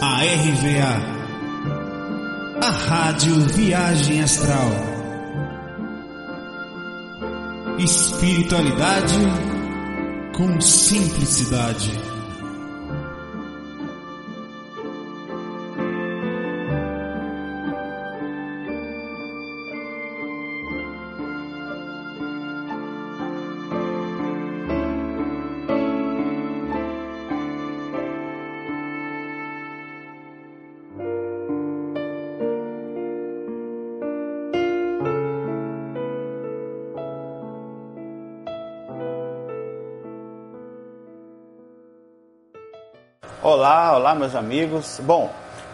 À RVA, a Rádio Viagem Astral. Espiritualidade com simplicidade. Olá, meus amigos. Bom,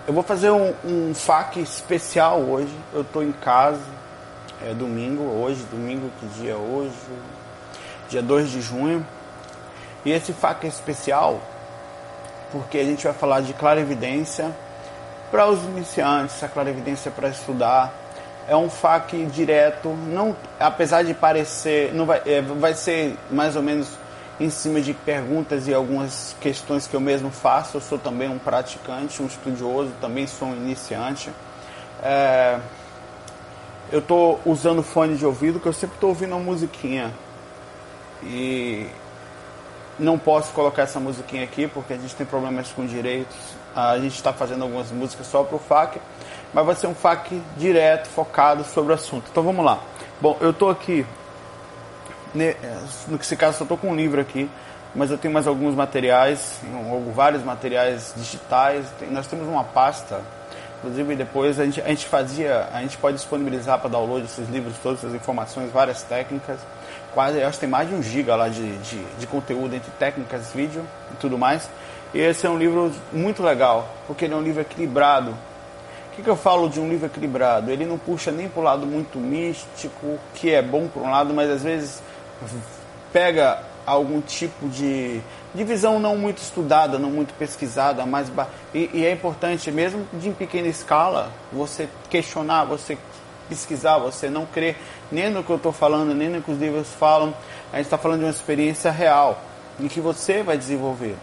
eu vou fazer um, um FAQ especial hoje. Eu estou em casa, é domingo, hoje, domingo, que dia é hoje? Dia 2 de junho. E esse FAQ é especial porque a gente vai falar de clarividência para os iniciantes, a clarividência para estudar. É um FAQ direto, não, apesar de parecer, não vai, é, vai ser mais ou menos em cima de perguntas e algumas questões que eu mesmo faço. Eu sou também um praticante, um estudioso, também sou um iniciante. É, eu estou usando fone de ouvido, que eu sempre estou ouvindo uma musiquinha. E não posso colocar essa musiquinha aqui porque a gente tem problemas com direitos. A gente está fazendo algumas músicas só para o FAQ, mas vai ser um FAQ direto, focado sobre o assunto. Então vamos lá. Bom, eu estou aqui Nesse caso, só estou com um livro aqui, mas eu tenho mais alguns materiais, vários materiais digitais. Nós temos uma pasta, inclusive depois a gente, a gente fazia, a gente pode disponibilizar para download esses livros, todas essas informações, várias técnicas. Quase, acho que tem mais de um giga lá de, de, de conteúdo entre técnicas, vídeo e tudo mais. E esse é um livro muito legal, porque ele é um livro equilibrado. O que, que eu falo de um livro equilibrado? Ele não puxa nem para o lado muito místico, que é bom por um lado, mas às vezes pega algum tipo de, de visão não muito estudada, não muito pesquisada, mas e, e, é importante mesmo de em pequena escala você questionar, você pesquisar, você não crer nem no que eu estou falando, nem no que os livros falam. A gente está falando de uma experiência real em que você vai desenvolver.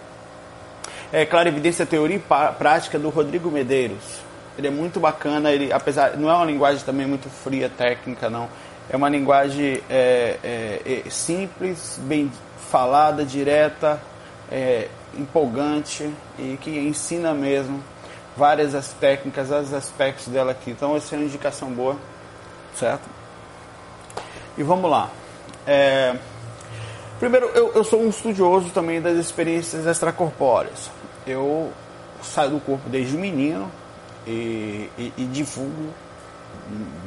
É Clara Evidência Teoria e Prática do Rodrigo Medeiros. Ele é muito bacana, ele apesar não é uma linguagem também muito fria, técnica, não é uma linguagem é, é, é, simples, bem falada, direta, é, empolgante e que ensina mesmo várias as técnicas, os aspectos dela aqui. Então, essa é uma indicação boa, certo? E vamos lá. É, primeiro, eu, eu sou um estudioso também das experiências extracorpóreas. Eu saio do corpo desde menino e, e, e divulgo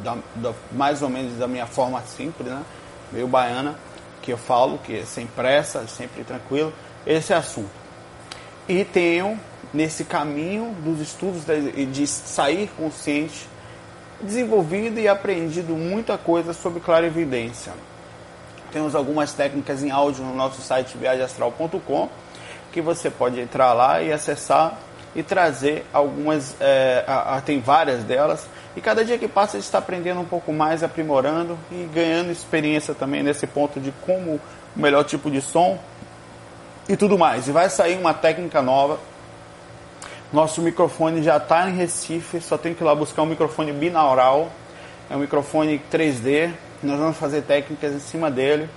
da, da, mais ou menos da minha forma simples, né? meio baiana, que eu falo, que é sem pressa, sempre tranquilo, esse é assunto. E tenho, nesse caminho dos estudos de, de sair consciente, desenvolvido e aprendido muita coisa sobre clarividência. Temos algumas técnicas em áudio no nosso site viagemastral.com que você pode entrar lá e acessar e trazer algumas, é, a, a, tem várias delas, e cada dia que passa a gente está aprendendo um pouco mais, aprimorando e ganhando experiência também nesse ponto de como o melhor tipo de som e tudo mais. E vai sair uma técnica nova. Nosso microfone já está em Recife, só tem que ir lá buscar um microfone binaural. É um microfone 3D. Nós vamos fazer técnicas em cima dele,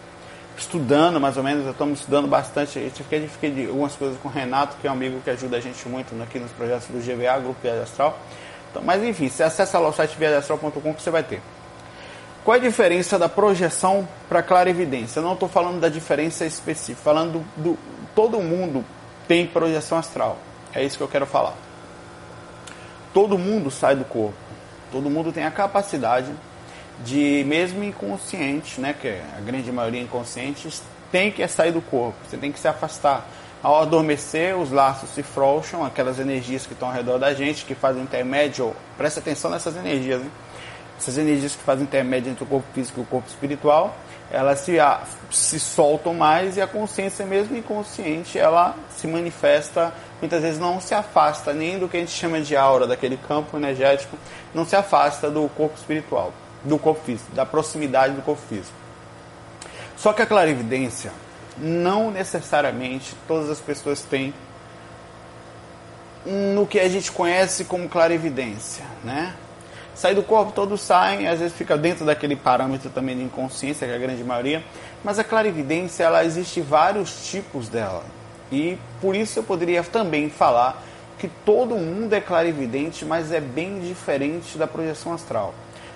estudando mais ou menos. Estamos estudando bastante. Eu fiquei, fiquei de algumas coisas com o Renato, que é um amigo que ajuda a gente muito aqui nos projetos do GVA, Grupo Astral. Então, mas enfim, você acessa lá o site viajastral.com que você vai ter. Qual é a diferença da projeção para clarividência? Eu não estou falando da diferença específica, falando do, do. Todo mundo tem projeção astral. É isso que eu quero falar. Todo mundo sai do corpo. Todo mundo tem a capacidade de, mesmo inconsciente, né, que é a grande maioria inconsciente, tem que sair do corpo. Você tem que se afastar ao adormecer, os laços se frouxam, aquelas energias que estão ao redor da gente, que fazem intermédio, presta atenção nessas energias, hein? essas energias que fazem intermédio entre o corpo físico e o corpo espiritual, elas se, se soltam mais e a consciência mesmo inconsciente, ela se manifesta, muitas vezes não se afasta nem do que a gente chama de aura, daquele campo energético, não se afasta do corpo espiritual, do corpo físico, da proximidade do corpo físico. Só que a clarividência, não necessariamente todas as pessoas têm no que a gente conhece como clarividência, né? Sair do corpo, todos saem, às vezes fica dentro daquele parâmetro também de inconsciência, que é a grande maioria, mas a clarividência, ela existe vários tipos dela. E por isso eu poderia também falar que todo mundo é clarividente, mas é bem diferente da projeção astral.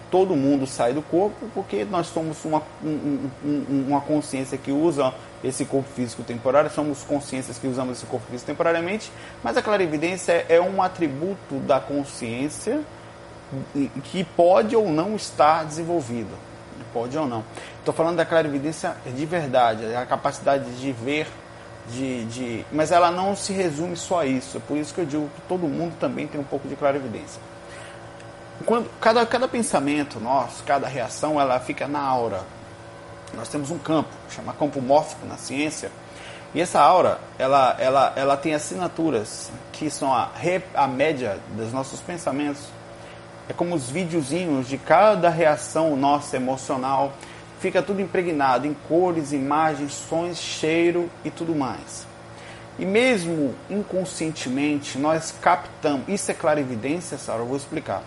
Todo mundo sai do corpo porque nós somos uma, um, um, uma consciência que usa esse corpo físico temporário, somos consciências que usamos esse corpo físico temporariamente, mas a clarividência é um atributo da consciência que pode ou não estar desenvolvido. Pode ou não. Estou falando da clarividência de verdade, a capacidade de ver de, de, mas ela não se resume só a isso. É por isso que eu digo que todo mundo também tem um pouco de clarividência. Quando, cada, cada pensamento nosso, cada reação, ela fica na aura. Nós temos um campo, chama campo mórfico na ciência, e essa aura, ela, ela, ela tem assinaturas que são a, a média dos nossos pensamentos. É como os videozinhos de cada reação nossa emocional fica tudo impregnado em cores, imagens, sons, cheiro e tudo mais. E mesmo inconscientemente, nós captamos. Isso é clarividência, Sara? Eu vou explicar.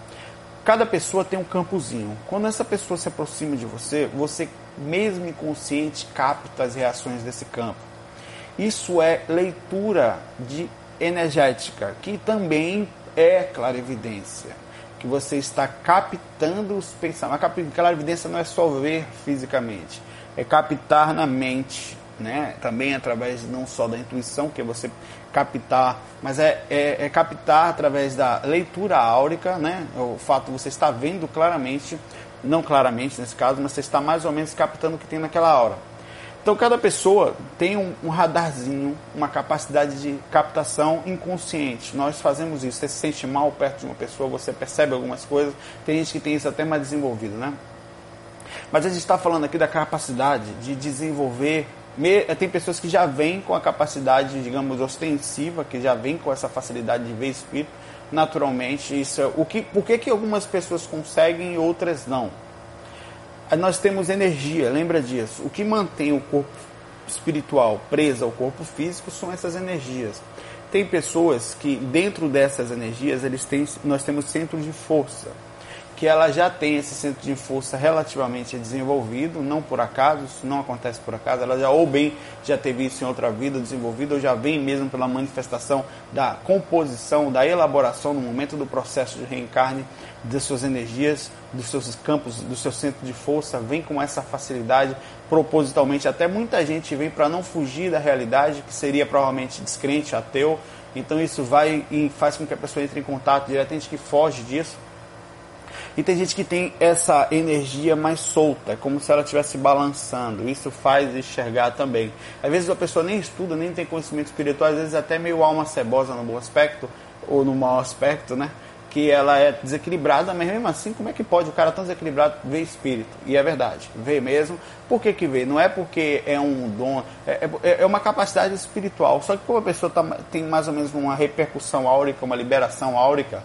Cada pessoa tem um campozinho. Quando essa pessoa se aproxima de você, você, mesmo inconsciente, capta as reações desse campo. Isso é leitura de energética, que também é clarividência que você está captando os pensamentos. A clarividência não é só ver fisicamente, é captar na mente, né? Também através não só da intuição, que é você captar, mas é, é, é captar através da leitura áurica, né? O fato de você estar vendo claramente, não claramente nesse caso, mas você está mais ou menos captando o que tem naquela aura. Então, cada pessoa tem um, um, radarzinho, uma capacidade de captação inconsciente. Nós fazemos isso. Você se sente mal perto de uma pessoa, você percebe algumas coisas. Tem gente que tem isso até mais desenvolvido, né? Mas a gente está falando aqui da capacidade de desenvolver. Tem pessoas que já vêm com a capacidade, digamos, ostensiva, que já vêm com essa facilidade de ver espírito. Naturalmente, isso é, o que, por que, que algumas pessoas conseguem e outras não? nós temos energia, lembra disso. O que mantém o corpo espiritual preso ao corpo físico são essas energias. Tem pessoas que dentro dessas energias eles têm, nós temos centros de força que ela já tem esse centro de força relativamente desenvolvido, não por acaso, isso não acontece por acaso, ela já ou bem já teve isso em outra vida desenvolvido, ou já vem mesmo pela manifestação da composição, da elaboração no momento do processo de reencarne das suas energias, dos seus campos, do seu centro de força, vem com essa facilidade propositalmente. Até muita gente vem para não fugir da realidade, que seria provavelmente descrente, ateu. Então isso vai e faz com que a pessoa entre em contato diretamente que foge disso e tem gente que tem essa energia mais solta, é como se ela estivesse balançando. Isso faz enxergar também. Às vezes a pessoa nem estuda, nem tem conhecimento espiritual, às vezes até meio alma cebosa no bom aspecto, ou no mau aspecto, né? Que ela é desequilibrada, mas mesmo assim, como é que pode o cara tão desequilibrado ver espírito? E é verdade, vê mesmo. Por que, que vê? Não é porque é um dom, é, é, é uma capacidade espiritual. Só que como a pessoa tá, tem mais ou menos uma repercussão áurica, uma liberação áurica,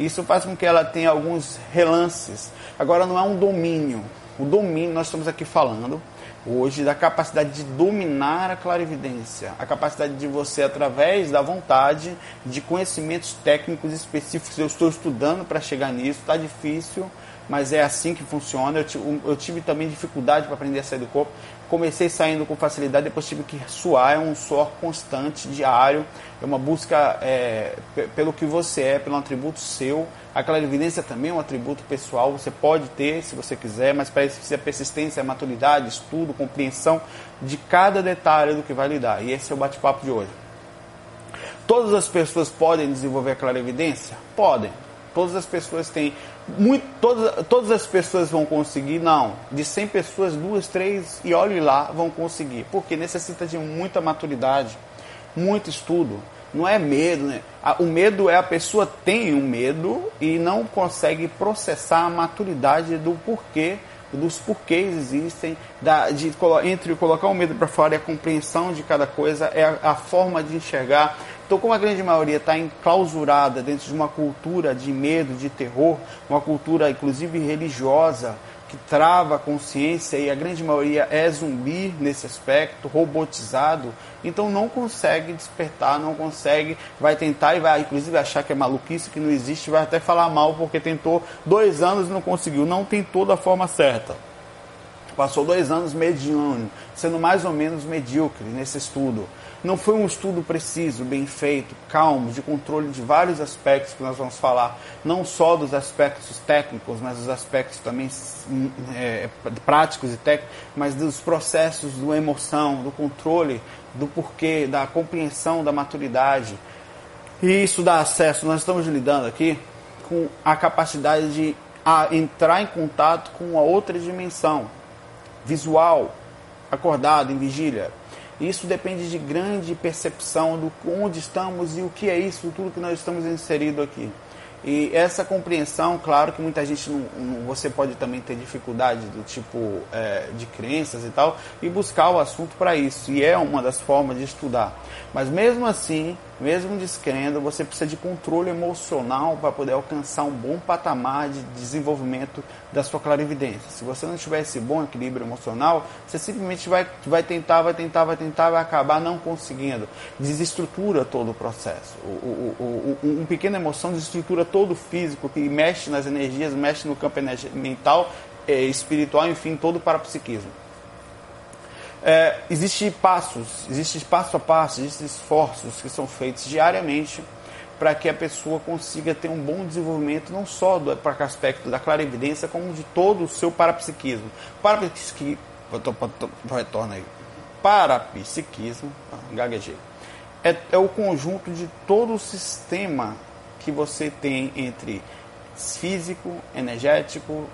isso faz com que ela tenha alguns relances. Agora, não é um domínio. O domínio, nós estamos aqui falando hoje da capacidade de dominar a clarividência, a capacidade de você, através da vontade, de conhecimentos técnicos específicos. Eu estou estudando para chegar nisso, está difícil, mas é assim que funciona. Eu, tive também dificuldade para aprender a sair do corpo. Comecei saindo com facilidade, depois tive que suar, é um suor constante, diário, é uma busca é, pelo que você é, pelo atributo seu. A clarividência também é um atributo pessoal, você pode ter se você quiser, mas para isso precisa persistência, maturidade, estudo, compreensão de cada detalhe do que vai lidar. E esse é o bate-papo de hoje. Todas as pessoas podem desenvolver a clarividência? Podem. Todas as pessoas têm muito, todas, todas as pessoas vão conseguir? Não. De 100 pessoas, duas, três, e olhe lá, vão conseguir. Porque necessita de muita maturidade, muito estudo. Não é medo, né? O medo é a pessoa tem um medo e não consegue processar a maturidade do porquê, dos porquês existem, da, de, entre colocar o medo para fora e a compreensão de cada coisa, é a, a forma de enxergar então, como a grande maioria está enclausurada dentro de uma cultura de medo, de terror, uma cultura inclusive religiosa, que trava a consciência e a grande maioria é zumbi nesse aspecto, robotizado, então não consegue despertar, não consegue, vai tentar e vai inclusive achar que é maluquice, que não existe, vai até falar mal porque tentou dois anos e não conseguiu, não tentou da forma certa. Passou dois anos mediano, sendo mais ou menos medíocre nesse estudo. Não foi um estudo preciso, bem feito, calmo, de controle de vários aspectos que nós vamos falar, não só dos aspectos técnicos, mas dos aspectos também é, práticos e técnicos, mas dos processos do emoção, do controle, do porquê, da compreensão, da maturidade. E isso dá acesso, nós estamos lidando aqui com a capacidade de a entrar em contato com uma outra dimensão. Visual, acordado, em vigília, isso depende de grande percepção do onde estamos e o que é isso, tudo que nós estamos inserido aqui. E essa compreensão, claro que muita gente não, não você pode também ter dificuldade do tipo é, de crenças e tal, e buscar o assunto para isso. E é uma das formas de estudar. Mas mesmo assim, mesmo descrendo, você precisa de controle emocional para poder alcançar um bom patamar de desenvolvimento da sua clarividência. Se você não tiver esse bom equilíbrio emocional, você simplesmente vai, vai tentar, vai tentar, vai tentar, vai acabar não conseguindo. Desestrutura todo o processo. O, o, o, um pequena emoção desestrutura todo o físico, que mexe nas energias, mexe no campo mental, é, espiritual, enfim, todo o parapsiquismo. É, Existem passos, existe passo a passo, existem esforços que são feitos diariamente para que a pessoa consiga ter um bom desenvolvimento, não só do para o aspecto da clarividência, como de todo o seu parapsiquismo. Parapsiquismo, retorna aí. Parapsiquismo, ah, gaguejei, é, é o conjunto de todo o sistema que você tem entre físico, energético,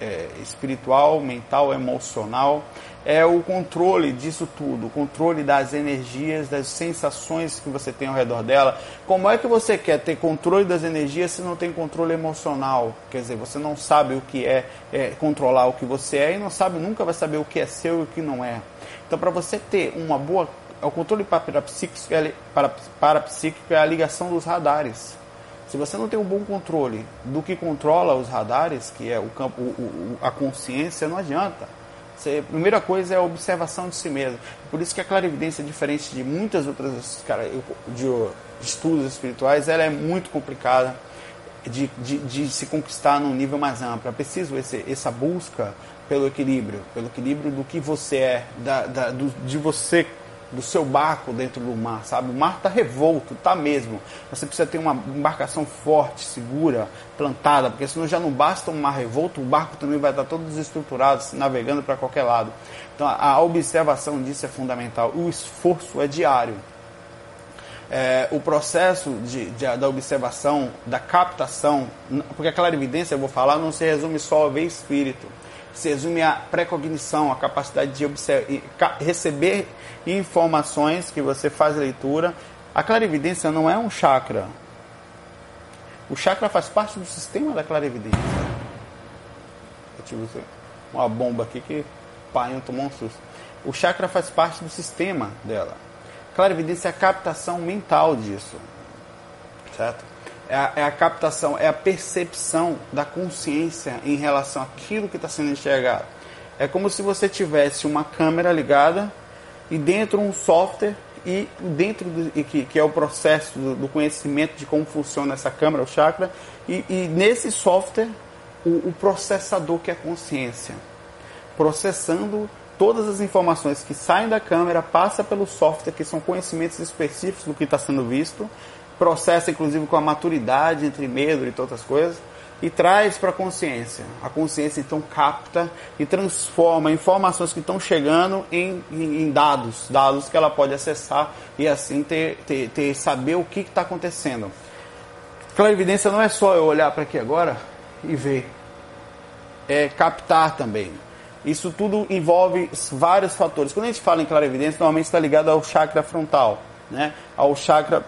é, espiritual, mental, emocional, é o controle disso tudo, o controle das energias, das sensações que você tem ao redor dela. Como é que você quer ter controle das energias se não tem controle emocional? Quer dizer, você não sabe o que é, é controlar o que você é e não sabe, nunca vai saber o que é seu e o que não é. Então, para você ter uma boa. O controle parapsíquico é, é a ligação dos radares. Se você não tem um bom controle do que controla os radares, que é o campo, o, o, a consciência, não adianta. Você, primeira coisa é a observação de si mesmo. Por isso que a clarividência, é diferente de muitas outras cara, de estudos espirituais, ela é muito complicada de, de, de, se conquistar num nível mais amplo. É preciso esse, essa busca pelo equilíbrio, pelo equilíbrio do que você é, da, da, do, de você do seu barco dentro do mar, sabe? O mar está revolto, está mesmo. Você precisa ter uma embarcação forte, segura, plantada, porque senão já não basta um mar revolto, o barco também vai estar todo desestruturado, navegando para qualquer lado. Então a observação disso é fundamental. O esforço é diário. É, o processo de, de, da observação, da captação, porque aquela evidência, eu vou falar, não se resume só a ver espírito se resume à precognição, a capacidade de receber informações que você faz leitura. A clarividência não é um chakra. O chakra faz parte do sistema da clarividência. Eu tive uma bomba aqui que pai tomou um susto. O chakra faz parte do sistema dela. Clarividência é a captação mental disso. Certo? É a, é a, captação, é a percepção da consciência em relação àquilo que está sendo enxergado. É como se você tivesse uma câmera ligada e dentro um software e dentro do, e que, que, é o processo do, do, conhecimento de como funciona essa câmera, o chakra, e, e nesse software o, o processador que é a consciência, processando todas as informações que saem da câmera, passa pelo software, que são conhecimentos específicos do que está sendo visto, processa inclusive com a maturidade entre medo e outras coisas e traz para a consciência. A consciência então capta e transforma informações que estão chegando em, em, em dados, dados que ela pode acessar e assim ter, ter, ter saber o que está acontecendo. Clarividência não é só eu olhar para aqui agora e ver, é captar também. Isso tudo envolve vários fatores. Quando a gente fala em clarividência, normalmente está ligado ao chakra frontal, né? ao chakra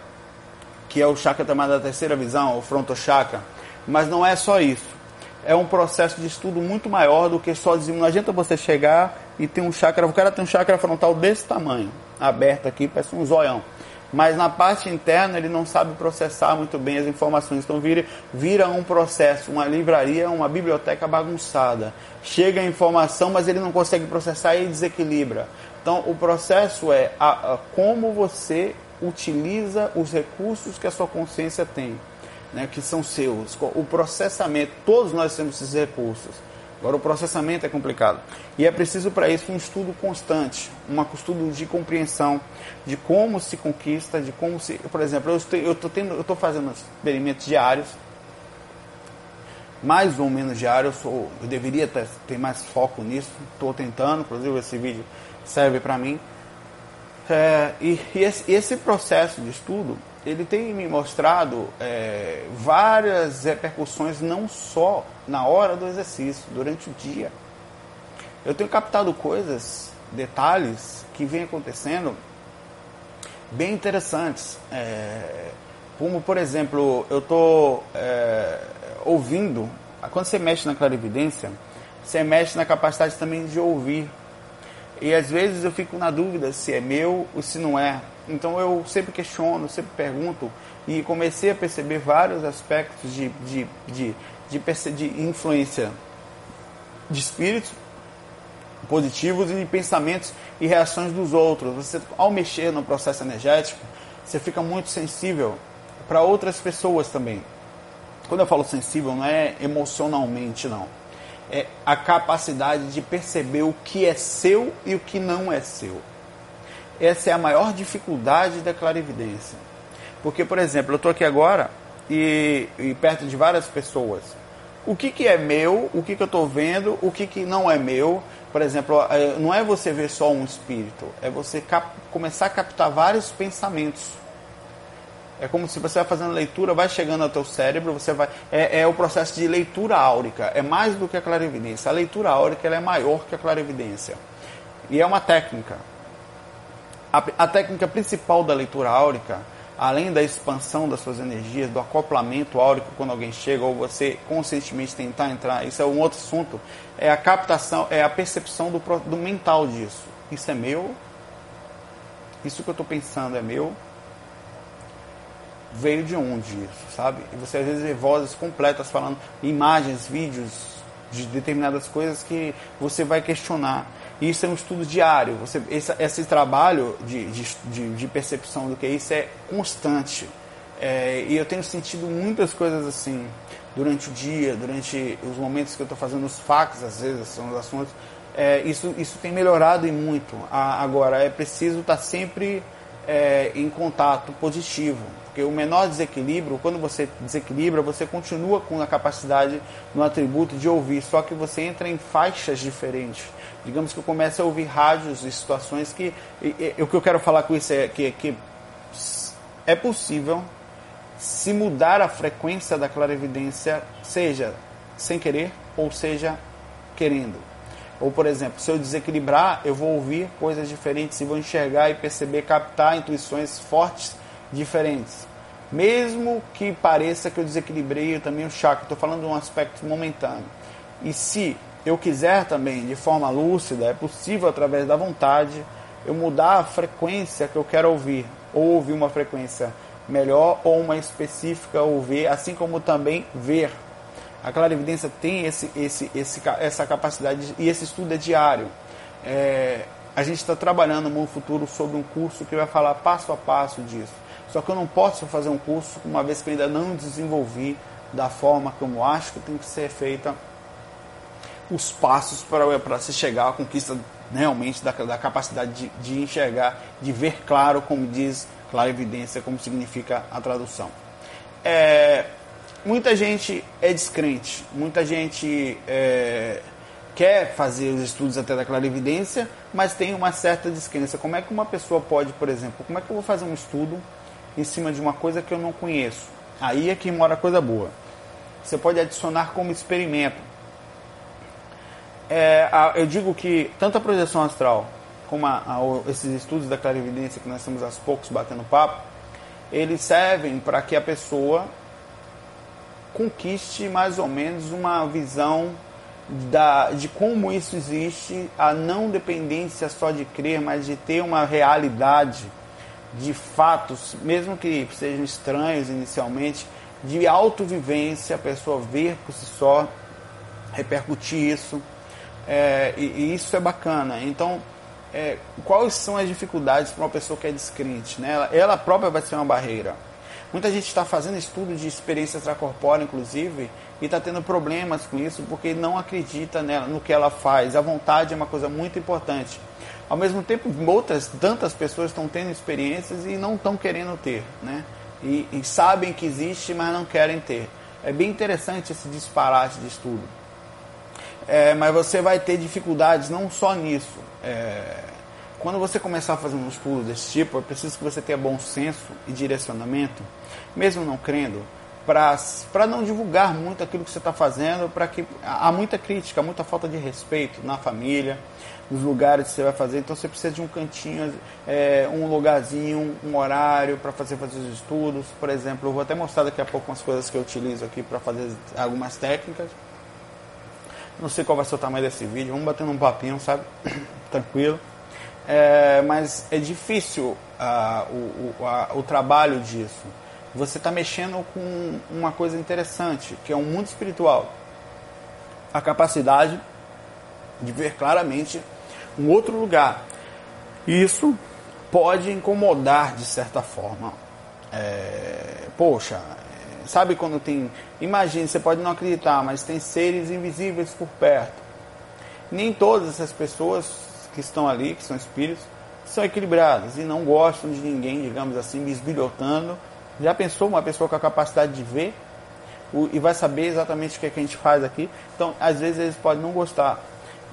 que é o chakra chamado da terceira visão, o frontochakra. Mas não é só isso. É um processo de estudo muito maior do que só dizer, não adianta você chegar e ter um chakra, o cara tem um chakra frontal desse tamanho, aberto aqui, parece um zoião. mas na parte interna ele não sabe processar muito bem as informações. Então vira, vira um processo, uma livraria, uma biblioteca bagunçada. Chega a informação, mas ele não consegue processar e desequilibra. Então o processo é a, a, como você utiliza os recursos que a sua consciência tem, né, que são seus. O processamento, todos nós temos esses recursos. Agora, o processamento é complicado. E é preciso para isso um estudo constante, um estudo de compreensão de como se conquista, de como se. Por exemplo, eu estou, eu estou, tendo, eu estou fazendo experimentos diários, mais ou menos diários, eu, eu deveria ter, ter, mais foco nisso, estou tentando, inclusive esse vídeo serve para mim. É, e, e esse, esse processo de estudo ele tem me mostrado é, várias repercussões, não só na hora do exercício, durante o dia. Eu tenho captado coisas, detalhes que vêm acontecendo bem interessantes. É, como, por exemplo, eu estou é, ouvindo, quando você mexe na clarividência, você mexe na capacidade também de ouvir. E às vezes eu fico na dúvida se é meu ou se não é. Então eu sempre questiono, sempre pergunto e comecei a perceber vários aspectos de, de, de, de, de influência de espíritos positivos e pensamentos e reações dos outros. Você, ao mexer no processo energético, você fica muito sensível para outras pessoas também. Quando eu falo sensível, não é emocionalmente, não. É a capacidade de perceber o que é seu e o que não é seu. Essa é a maior dificuldade da clarividência. Porque, por exemplo, eu estou aqui agora e, e, perto de várias pessoas. O que, que é meu, o que, que eu estou vendo, o que, que não é meu. Por exemplo, é, não é você ver só um espírito, é você começar a captar vários pensamentos. É como se você vai fazendo leitura, vai chegando ao teu cérebro, você vai. É, é, o processo de leitura áurica. É mais do que a clarividência. A leitura áurica é maior que a clarividência. E é uma técnica. A, a técnica principal da leitura áurica, além da expansão das suas energias, do acoplamento áurico quando alguém chega, ou você conscientemente tentar entrar, isso é um outro assunto, é a captação, é a percepção do, do mental disso. Isso é meu? Isso que eu estou pensando é meu? Veio de onde isso, sabe? E você às vezes vê vozes completas falando, imagens, vídeos de determinadas coisas que você vai questionar. E isso é um estudo diário. Você, esse, esse trabalho de, de, de, percepção do que é isso é constante. É, e eu tenho sentido muitas coisas assim durante o dia, durante os momentos que eu estou fazendo os fax, às vezes são os assuntos. É, isso, isso tem melhorado e muito. A, agora, é preciso estar tá sempre é, em contato positivo. Porque o menor desequilíbrio, quando você desequilibra, você continua com a capacidade no atributo de ouvir, só que você entra em faixas diferentes digamos que eu comece a ouvir rádios e situações que. E, e, o que eu quero falar com isso é que, que é possível se mudar a frequência da clarividência, seja sem querer ou seja querendo. Ou, por exemplo, se eu desequilibrar, eu vou ouvir coisas diferentes e vou enxergar e perceber, captar intuições fortes diferentes. Mesmo que pareça que eu desequilibrei também o chakra, estou falando de um aspecto momentâneo. E se eu quiser também, de forma lúcida, é possível através da vontade eu mudar a frequência que eu quero ouvir, ou ouvir uma frequência melhor ou uma específica ouvir, assim como também ver. A clarividência tem esse, esse, esse, essa capacidade e esse estudo é diário. É, a gente está trabalhando no futuro sobre um curso que vai falar passo a passo disso. Só que eu não posso fazer um curso uma vez que ainda não desenvolvi da forma como acho que tem que ser feita os passos para, se chegar à conquista realmente da, da capacidade de, de enxergar, de ver claro, como diz clara evidência, como significa a tradução. É, muita gente é descrente, muita gente é, quer fazer os estudos até da clarividência, mas tem uma certa descrença. Como é que uma pessoa pode, por exemplo, como é que eu vou fazer um estudo em cima de uma coisa que eu não conheço? Aí é que mora a coisa boa. Você pode adicionar como experimento é, a, eu digo que tanto a projeção astral como a, a, esses estudos da clarividência que nós estamos aos poucos batendo papo, eles servem para que a pessoa conquiste mais ou menos uma visão da, de como isso existe, a não dependência só de crer, mas de ter uma realidade de fatos, mesmo que sejam estranhos inicialmente, de autovivência, a pessoa ver por si só, repercutir isso, é, e, e, isso é bacana. Então, é, quais são as dificuldades para uma pessoa que é descrente? Né? Ela, ela própria vai ser uma barreira. Muita gente está fazendo estudo de experiência extracorpórea, inclusive, e está tendo problemas com isso porque não acredita nela, no que ela faz. A vontade é uma coisa muito importante. Ao mesmo tempo, outras tantas pessoas estão tendo experiências e não estão querendo ter, né? E, e, sabem que existe, mas não querem ter. É bem interessante esse disparate de estudo. É, mas você vai ter dificuldades não só nisso. É, quando você começar a fazer um estudo desse tipo, é preciso que você tenha bom senso e direcionamento, mesmo não crendo, para não divulgar muito aquilo que você está fazendo, para que há muita crítica, muita falta de respeito na família, nos lugares que você vai fazer. Então você precisa de um cantinho, é, um lugarzinho, um horário para fazer, fazer os estudos. Por exemplo, eu vou até mostrar daqui a pouco umas coisas que eu utilizo aqui para fazer algumas técnicas. Não sei qual vai ser o tamanho desse vídeo, vamos batendo um papinho, sabe? Tranquilo. É, mas é difícil uh, o, o, a, o trabalho disso. Você está mexendo com uma coisa interessante, que é um mundo espiritual. A capacidade de ver claramente um outro lugar. Isso pode incomodar de certa forma. É, poxa, sabe quando tem. Imagine, você pode não acreditar, mas tem seres invisíveis por perto. Nem todas essas pessoas que estão ali, que são espíritos, são equilibradas e não gostam de ninguém, digamos assim, bisbilhotando. Já pensou uma pessoa com a capacidade de ver o, e vai saber exatamente o que, é que a gente faz aqui? Então, às vezes eles podem não gostar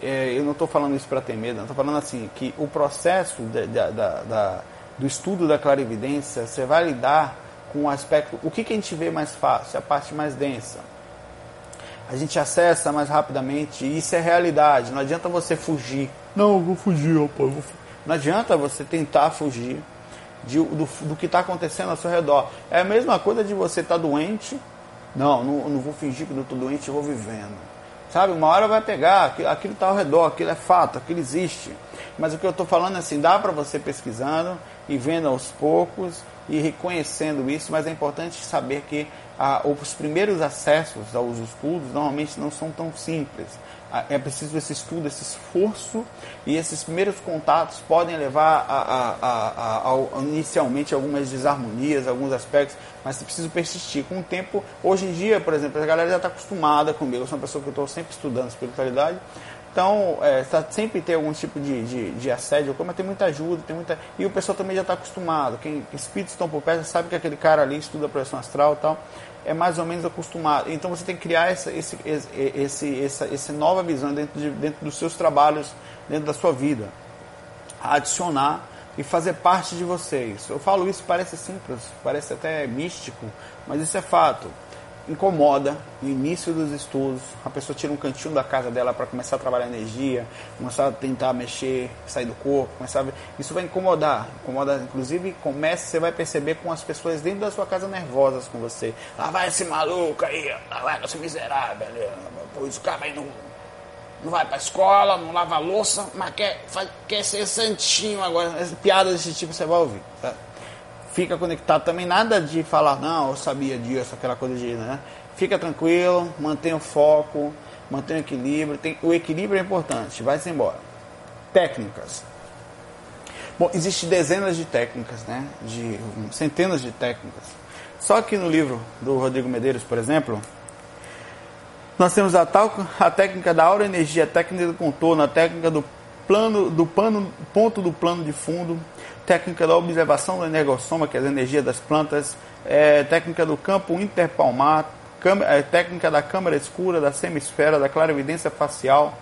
é, eu não estou falando isso para ter medo, estou falando assim, que o processo de, da, do estudo da clarividência, você vai lidar com o aspecto, o que, que a gente vê mais fácil, a parte mais densa. A gente acessa mais rapidamente, isso é realidade, não adianta você fugir. Não, eu vou fugir, rapaz. Vou Não adianta você tentar fugir de, do, do que está acontecendo ao seu redor. É a mesma coisa de você estar tá doente. Não, não, não vou fingir que eu estou doente, eu vou vivendo. Sabe, uma hora vai pegar, aquilo está ao redor, aquilo é fato, aquilo existe. Mas o que eu estou falando é assim, dá para você pesquisando e vendo aos poucos e reconhecendo isso, mas é importante saber que ah, os primeiros acessos aos estudos normalmente não são tão simples. É preciso esse estudo, esse esforço e esses primeiros contatos podem levar a, a, a, a, inicialmente algumas desarmonias, alguns aspectos, mas é preciso persistir. Com o tempo, hoje em dia, por exemplo, a galera já está acostumada comigo, eu sou uma pessoa que estou sempre estudando espiritualidade, então, é, tá, sempre tem algum tipo de, de, de assédio, mas tem muita ajuda, tem muita. E o pessoal também já está acostumado. Quem espíritos estão por perto sabe que aquele cara ali estuda projeção astral e tal é mais ou menos acostumado. Então você tem que criar essa, esse, esse, essa, essa nova visão dentro, de, dentro dos seus trabalhos, dentro da sua vida. Adicionar e fazer parte de vocês. Eu falo isso, parece simples, parece até místico, mas isso é fato incomoda no início dos estudos. A pessoa tira um cantinho da casa dela para começar a trabalhar energia, começar a tentar mexer, sair do corpo, começar a... isso vai incomodar. Incomoda, inclusive, começa, você vai perceber com as pessoas dentro da sua casa nervosas com você. Lá vai esse maluco aí, lá vai esse miserável, pois o cara vai não, não vai pra escola, não lava louça, mas quer, faz, quer ser santinho agora. Piadas desse tipo você vai ouvir. Tá? Fica conectado também, nada de falar, não, eu sabia disso, aquela coisa de, né? Fica tranquilo, mantenha o foco, mantenha o equilíbrio. Tem, o equilíbrio é importante, vai-se embora. Técnicas. Bom, existem dezenas de técnicas, né? De centenas de técnicas. Só que no livro do Rodrigo Medeiros, por exemplo, nós temos a, tal, a técnica da aura energia, a técnica do contorno, a técnica do plano, do pano, ponto do plano de fundo, técnica da observação do energossoma, que é a energia das plantas, é, técnica do campo interpalmar, é, técnica da câmara escura, da semisfera, da clarividência facial,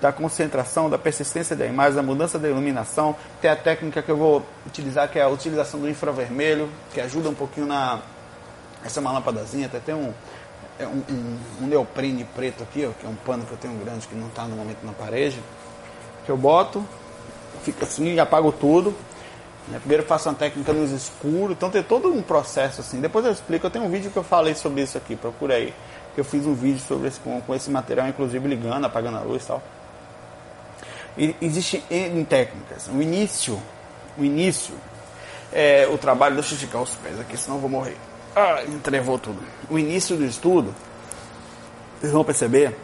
da concentração, da persistência da imagem, da mudança da iluminação. Tem a técnica que eu vou utilizar, que é a utilização do infravermelho, que ajuda um pouquinho na. Essa é uma lâmpadazinha, até tem um, é um, um, um neoprene preto aqui, ó, que é um pano que eu tenho grande que não está no momento na parede. Que eu boto, fica assim, apago tudo, né? Primeiro faço uma técnica nos escuros, então tem todo um processo assim. Depois eu explico, eu tenho um vídeo que eu falei sobre isso aqui, procura aí. Eu fiz um vídeo sobre esse, com, com esse material, inclusive ligando, apagando a luz e tal. E existe em técnicas. O início, o início é, o trabalho, deixa eu esticar os pés aqui, senão eu vou morrer. Ah, entrevou tudo. O início do estudo, vocês vão perceber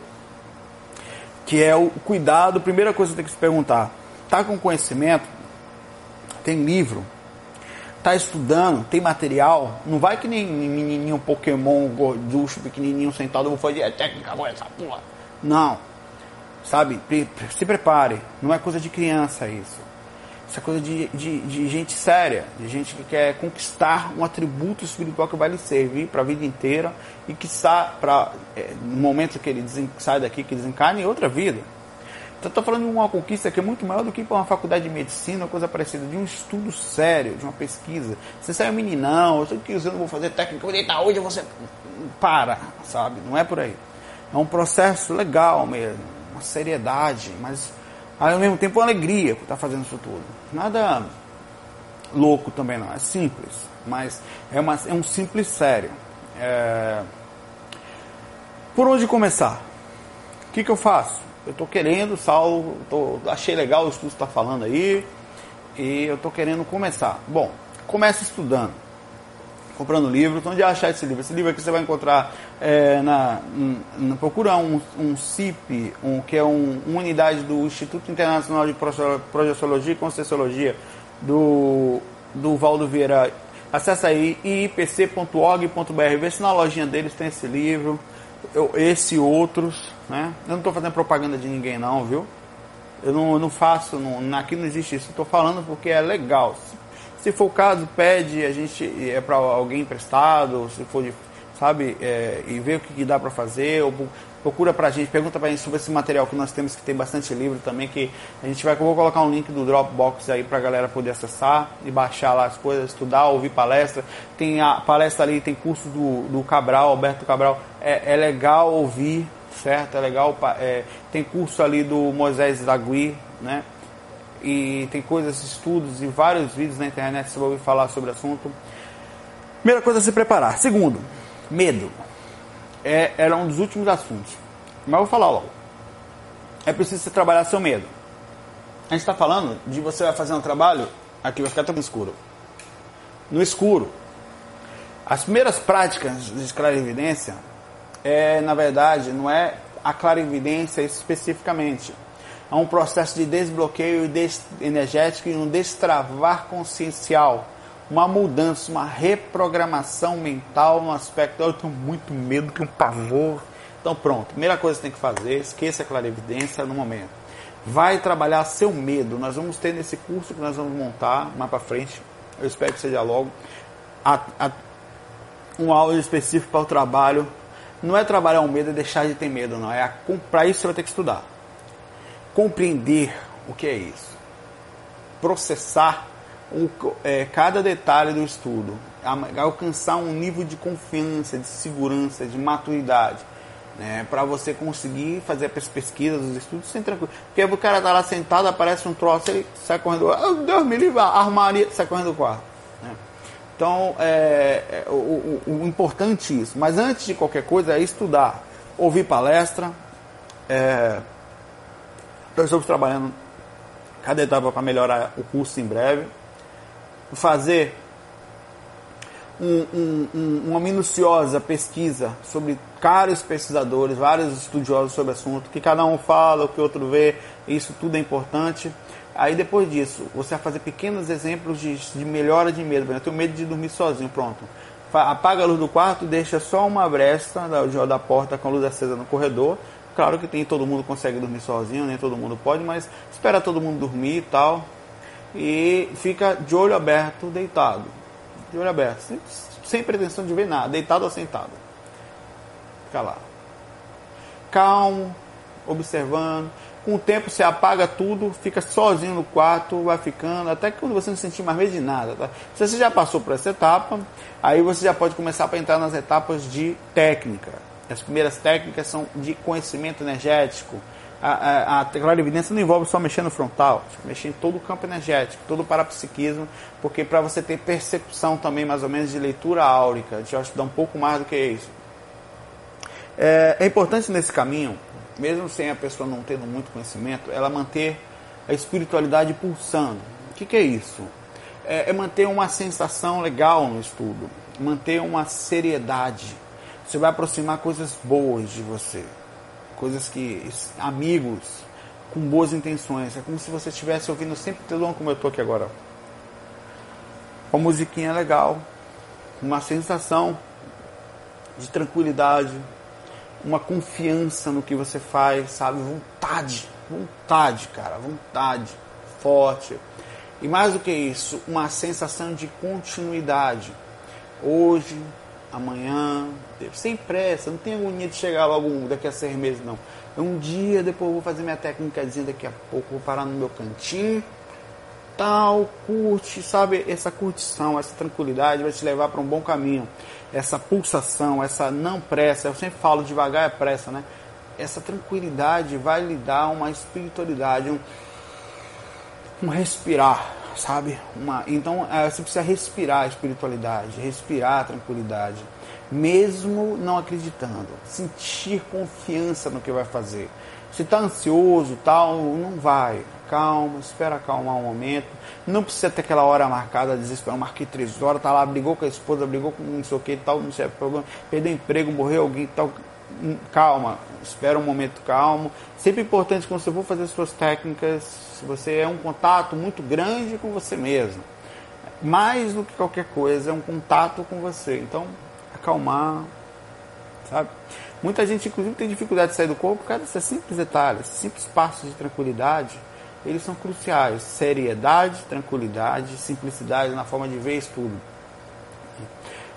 que é o cuidado, primeira coisa que tem que se perguntar, tá com conhecimento? Tem livro? Tá estudando? Tem material? Não vai que nem menininho Pokémon gorducho, pequenininho sentado, eu vou fazer técnica, vou essa porra. Não. Sabe? Se prepare. Não é coisa de criança isso. Isso é coisa de, de, de, gente séria, de gente que quer conquistar um atributo espiritual que vai lhe servir para a vida inteira e que está para é, no momento que ele sai daqui, que desencarne, em outra vida. Então estou falando de uma conquista que é muito maior do que para uma faculdade de medicina, uma coisa parecida, de um estudo sério, de uma pesquisa. Você sai um meninão, eu sei que eu vou fazer técnica, vou deitar hoje, você para, sabe? Não é por aí. É um processo legal mesmo, uma seriedade, mas ao mesmo tempo uma alegria por estar fazendo isso tudo. Nada louco também não, é simples, mas é, uma, é um simples sério. É... Por onde começar? O que, que eu faço? Eu estou querendo, Saulo, tô, achei legal o estudo que está falando aí, e eu estou querendo começar. Bom, comece estudando comprando livros. Onde achar esse livro? Esse livro aqui você vai encontrar é, na, na, procura um, um CIP, um, que é um, uma unidade do Instituto Internacional de Projeciologia e Concessiologia do, do Valdo Vieira. Acesse aí ipc.org.br, vê se na lojinha deles tem esse livro, eu, esse outros. Né? Eu não estou fazendo propaganda de ninguém não, viu? Eu não, eu não faço, não, aqui não existe isso. Estou falando porque é legal. Se for o caso, pede, a gente é para alguém emprestado, se for de, sabe, é, e vê o que, que dá para fazer, ou procura para a gente, pergunta para a gente sobre esse material que nós temos, que tem bastante livro também, que a gente vai, vou colocar um link do Dropbox aí para a galera poder acessar e baixar lá as coisas, estudar, ouvir palestra. Tem a palestra ali, tem curso do, do Cabral, Alberto Cabral, é, é legal ouvir, certo? É legal, é, tem curso ali do Moisés Zagui, né? e tem coisas, estudos e vários vídeos na internet vai ouvir falar sobre o assunto. Primeira coisa se preparar. Segundo, medo. É, era um dos últimos assuntos. Mas eu vou falar logo. É preciso você trabalhar seu medo. A gente está falando de você vai fazer um trabalho, aqui vai ficar tão escuro. No escuro. As primeiras práticas de clarividência é, na verdade, não é a clarividência especificamente a um processo de desbloqueio energético e um destravar consciencial, uma mudança, uma reprogramação mental no aspecto. Eu tenho muito medo, tenho um pavor. Então, pronto, primeira coisa que você tem que fazer, esqueça a clarividência no momento. Vai trabalhar seu medo. Nós vamos ter nesse curso que nós vamos montar mais para frente. Eu espero que seja logo. A, a, um áudio específico para o trabalho. Não é trabalhar o medo, é deixar de ter medo, não. É para isso você vai ter que estudar compreender o que é isso, processar um, é, cada detalhe do estudo, alcançar um nível de confiança, de segurança, de maturidade. Né, para você conseguir fazer as pesquisas, os estudos sem tranquilo. Porque o cara tá lá sentado, aparece um troço, ele sai correndo, oh, Deus me livre, armaria, sai correndo do quarto. Né? Então, é, é o, o, o, importante é isso. Mas antes de qualquer coisa, é estudar, ouvir palestra, é, nós estamos trabalhando cada etapa para melhorar o curso em breve. Fazer um, um, um, uma minuciosa pesquisa sobre caros pesquisadores, vários estudiosos sobre o assunto, que cada um fala, o que outro vê, isso tudo é importante. Aí depois disso, você vai fazer pequenos exemplos de, de melhora de medo. Eu tenho medo de dormir sozinho, pronto. Apaga a luz do quarto, deixa só uma bresta da, da porta com a luz acesa no corredor Claro que tem todo mundo consegue dormir sozinho, nem todo mundo pode, mas espera todo mundo dormir e tal. E fica de olho aberto, deitado. De olho aberto, sem, sem pretensão de ver nada, deitado ou sentado. Fica lá. Calmo, observando. Com o tempo você apaga tudo, fica sozinho no quarto, vai ficando, até que você não sentir mais medo de nada. Tá? Se você já passou por essa etapa, aí você já pode começar para entrar nas etapas de técnica as primeiras técnicas são de conhecimento energético. A, a, a clarividência não envolve só mexer no frontal, mexer em todo o campo energético, todo o parapsiquismo, porque para você ter percepção também, mais ou menos, de leitura áurica, vai estudar um pouco mais do que isso. É, é importante nesse caminho, mesmo sem a pessoa não tendo muito conhecimento, ela manter a espiritualidade pulsando. O que, que é isso? é, é manter uma sensação legal no estudo, manter uma seriedade. Você vai aproximar coisas boas de você, coisas que amigos com boas intenções. É como se você estivesse ouvindo sempre telão como eu estou aqui agora. Uma musiquinha legal, uma sensação de tranquilidade, uma confiança no que você faz, sabe? Vontade, vontade, cara, vontade forte. E mais do que isso, uma sensação de continuidade. Hoje, amanhã, sem pressa, não tem agonia de chegar logo daqui a seis meses, não. É um dia, depois eu vou fazer minha técnica daqui a pouco, vou parar no meu cantinho, tal, curte, sabe? Essa curtição, essa tranquilidade vai te levar para um bom caminho. Essa pulsação, essa não pressa, eu sempre falo devagar é pressa, né? Essa tranquilidade vai lhe dar uma espiritualidade, um, um respirar, sabe? Uma, então é, você precisa respirar a espiritualidade, respirar a tranquilidade, mesmo não acreditando, sentir confiança no que vai fazer. Se está ansioso, tal, não vai. Calma, espera acalmar um momento. Não precisa ter aquela hora marcada, desespero. Marquei três horas, tá lá, brigou com a esposa, brigou com não sei o que tal, não sei o problema, perdeu emprego, morreu alguém tal. Calma, espera um momento calmo. Sempre importante quando você for fazer suas técnicas, se você é um contato muito grande com você mesmo. Mais do que qualquer coisa, é um contato com você. Então, acalmar, sabe? Muita gente, inclusive, tem dificuldade de sair do corpo por causa desses simples detalhes, simples passos de tranquilidade. Eles são cruciais. Seriedade, tranquilidade, simplicidade na forma de ver isso tudo.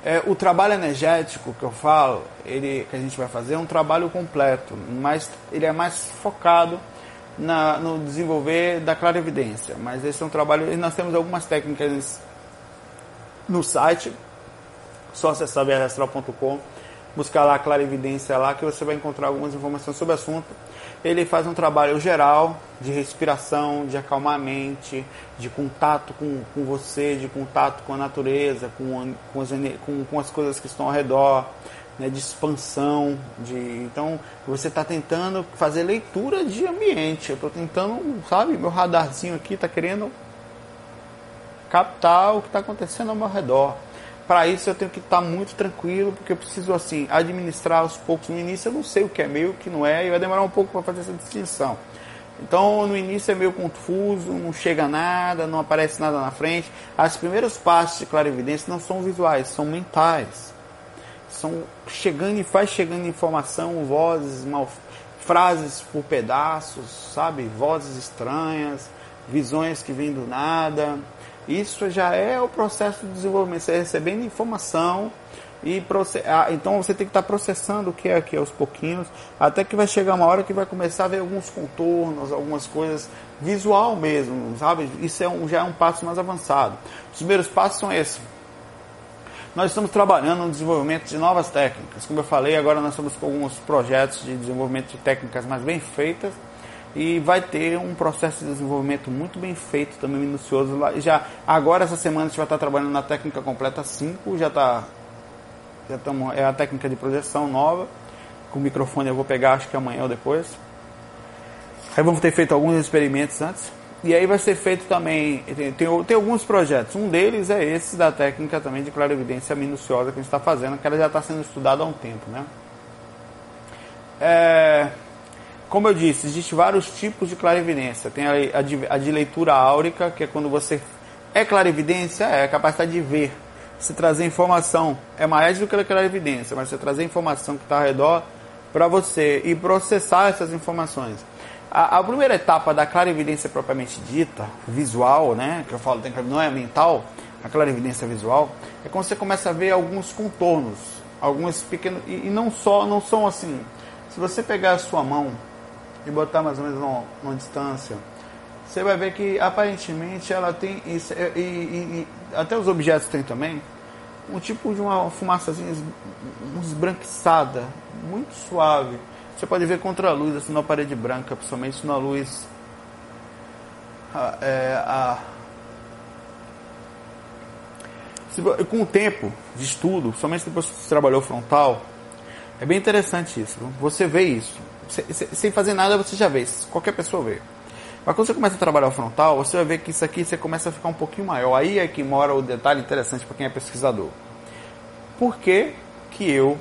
É, o trabalho energético que eu falo, ele, que a gente vai fazer, é um trabalho completo, mas ele é mais focado na, no desenvolver da clarividência. Mas esse é um trabalho. Nós temos algumas técnicas no site, só acessar viajastral.com, buscar lá a clarividência lá, que você vai encontrar algumas informações sobre o assunto. Ele faz um trabalho geral de respiração, de acalmar a mente, de contato com, com você, de contato com a natureza, com, com, as, com, com as coisas que estão ao redor né, de expansão, de então você está tentando fazer leitura de ambiente. Eu estou tentando, sabe, meu radarzinho aqui está querendo captar o que está acontecendo ao meu redor. Para isso eu tenho que estar tá muito tranquilo, porque eu preciso assim administrar aos poucos. No início eu não sei o que é meu, o que não é, e vai demorar um pouco para fazer essa distinção. Então no início é meio confuso, não chega nada, não aparece nada na frente. As primeiros passos de clarividência não são visuais, são mentais são chegando e faz chegando informação, vozes, mal, frases por pedaços, sabe? Vozes estranhas, visões que vêm do nada. Isso já é o processo de desenvolvimento, você recebendo informação e ah, então você tem que estar processando o que é aqui aos pouquinhos, até que vai chegar uma hora que vai começar a ver alguns contornos, algumas coisas visual mesmo, sabe? Isso é um, já é um passo mais avançado. Os primeiros passos são esses nós estamos trabalhando no desenvolvimento de novas técnicas. Como eu falei, agora nós estamos com alguns projetos de desenvolvimento de técnicas mais bem feitas e vai ter um processo de desenvolvimento muito bem feito, também minucioso. Já agora essa semana a gente vai estar trabalhando na técnica completa 5, já está já estamos, é a técnica de projeção nova. Com o microfone eu vou pegar acho que amanhã ou depois. Aí vamos ter feito alguns experimentos antes. E aí vai ser feito também, tem, tem, tem, alguns projetos, um deles é esse da técnica também de clarividência minuciosa que a gente está fazendo, que ela já está sendo estudada há um tempo. Né? É, como eu disse, existem vários tipos de clarividência. Tem a, a, de, a de leitura áurica, que é quando você é clarividência, é a capacidade de ver, se trazer informação. É mais do que a clarividência, mas você trazer informação que está ao redor para você e processar essas informações. A, a, primeira etapa da clarividência propriamente dita, visual, né, que eu falo, não é mental, a clarividência visual, é quando você começa a ver alguns contornos, alguns pequenos, e, e não só, não são assim. Se você pegar a sua mão e botar mais ou menos numa, distância, você vai ver que aparentemente ela tem isso, e, e, e, até os objetos têm também um tipo de uma fumaçazinha esbranquiçada, muito suave você pode ver contra a luz, assim, na parede branca, principalmente na luz. A, é, a, com o tempo de estudo, somente depois que você trabalhou frontal, é bem interessante isso. Você vê isso. Sem fazer nada, você já vê. Qualquer pessoa vê. Mas quando você começa a trabalhar o frontal, você vai ver que isso aqui você começa a ficar um pouquinho maior. Aí é que mora o detalhe interessante para quem é pesquisador. Por que, que eu,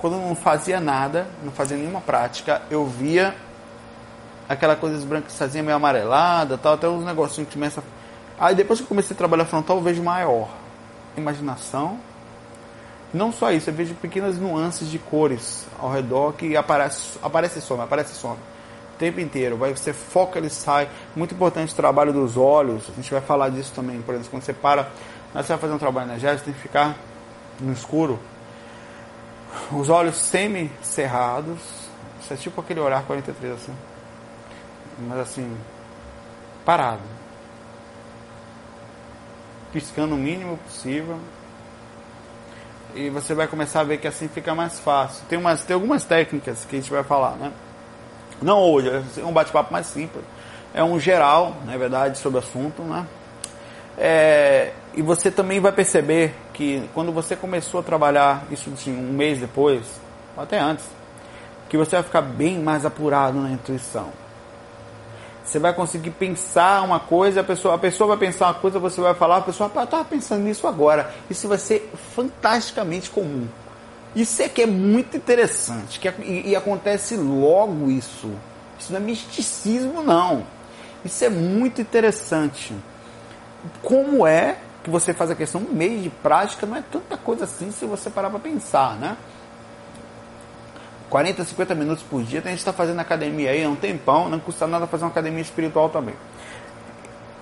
quando não fazia nada, não fazia nenhuma prática, eu via aquela coisa esbranquiçadinha meio amarelada, tal, até uns negocinhos que começa. Aí depois que eu comecei a trabalhar frontal, eu vejo maior imaginação. Não só isso, eu vejo pequenas nuances de cores ao redor que aparece, aparece some, aparece some. O tempo inteiro. Vai, você foca, ele sai. Muito importante o trabalho dos olhos. A gente vai falar disso também. Por exemplo, quando você para, você vai fazer um trabalho energético, tem que ficar no escuro. Os olhos semi-cerrados. Isso é tipo aquele olhar 43 assim. Mas assim, parado. Piscando o mínimo possível e você vai começar a ver que assim fica mais fácil. Tem, umas, tem algumas técnicas que a gente vai falar, né? Não hoje, é um bate-papo mais simples. É um geral, na verdade, sobre o assunto, né? É, e você também vai perceber que quando você começou a trabalhar isso assim, um mês depois, ou até antes, que você vai ficar bem mais apurado na intuição. Você vai conseguir pensar uma coisa, a pessoa, a pessoa vai pensar uma coisa, você vai falar, a pessoa está pensando nisso agora. Isso vai ser fantasticamente comum. Isso é que é muito interessante, que, e, e acontece logo isso. Isso não é misticismo, não. Isso é muito interessante. Como é que você faz a questão um mês de prática, não é tanta coisa assim se você parar para pensar, né? 40, 50 minutos por dia, tem gente está fazendo academia aí há um tempão, não custa nada fazer uma academia espiritual também.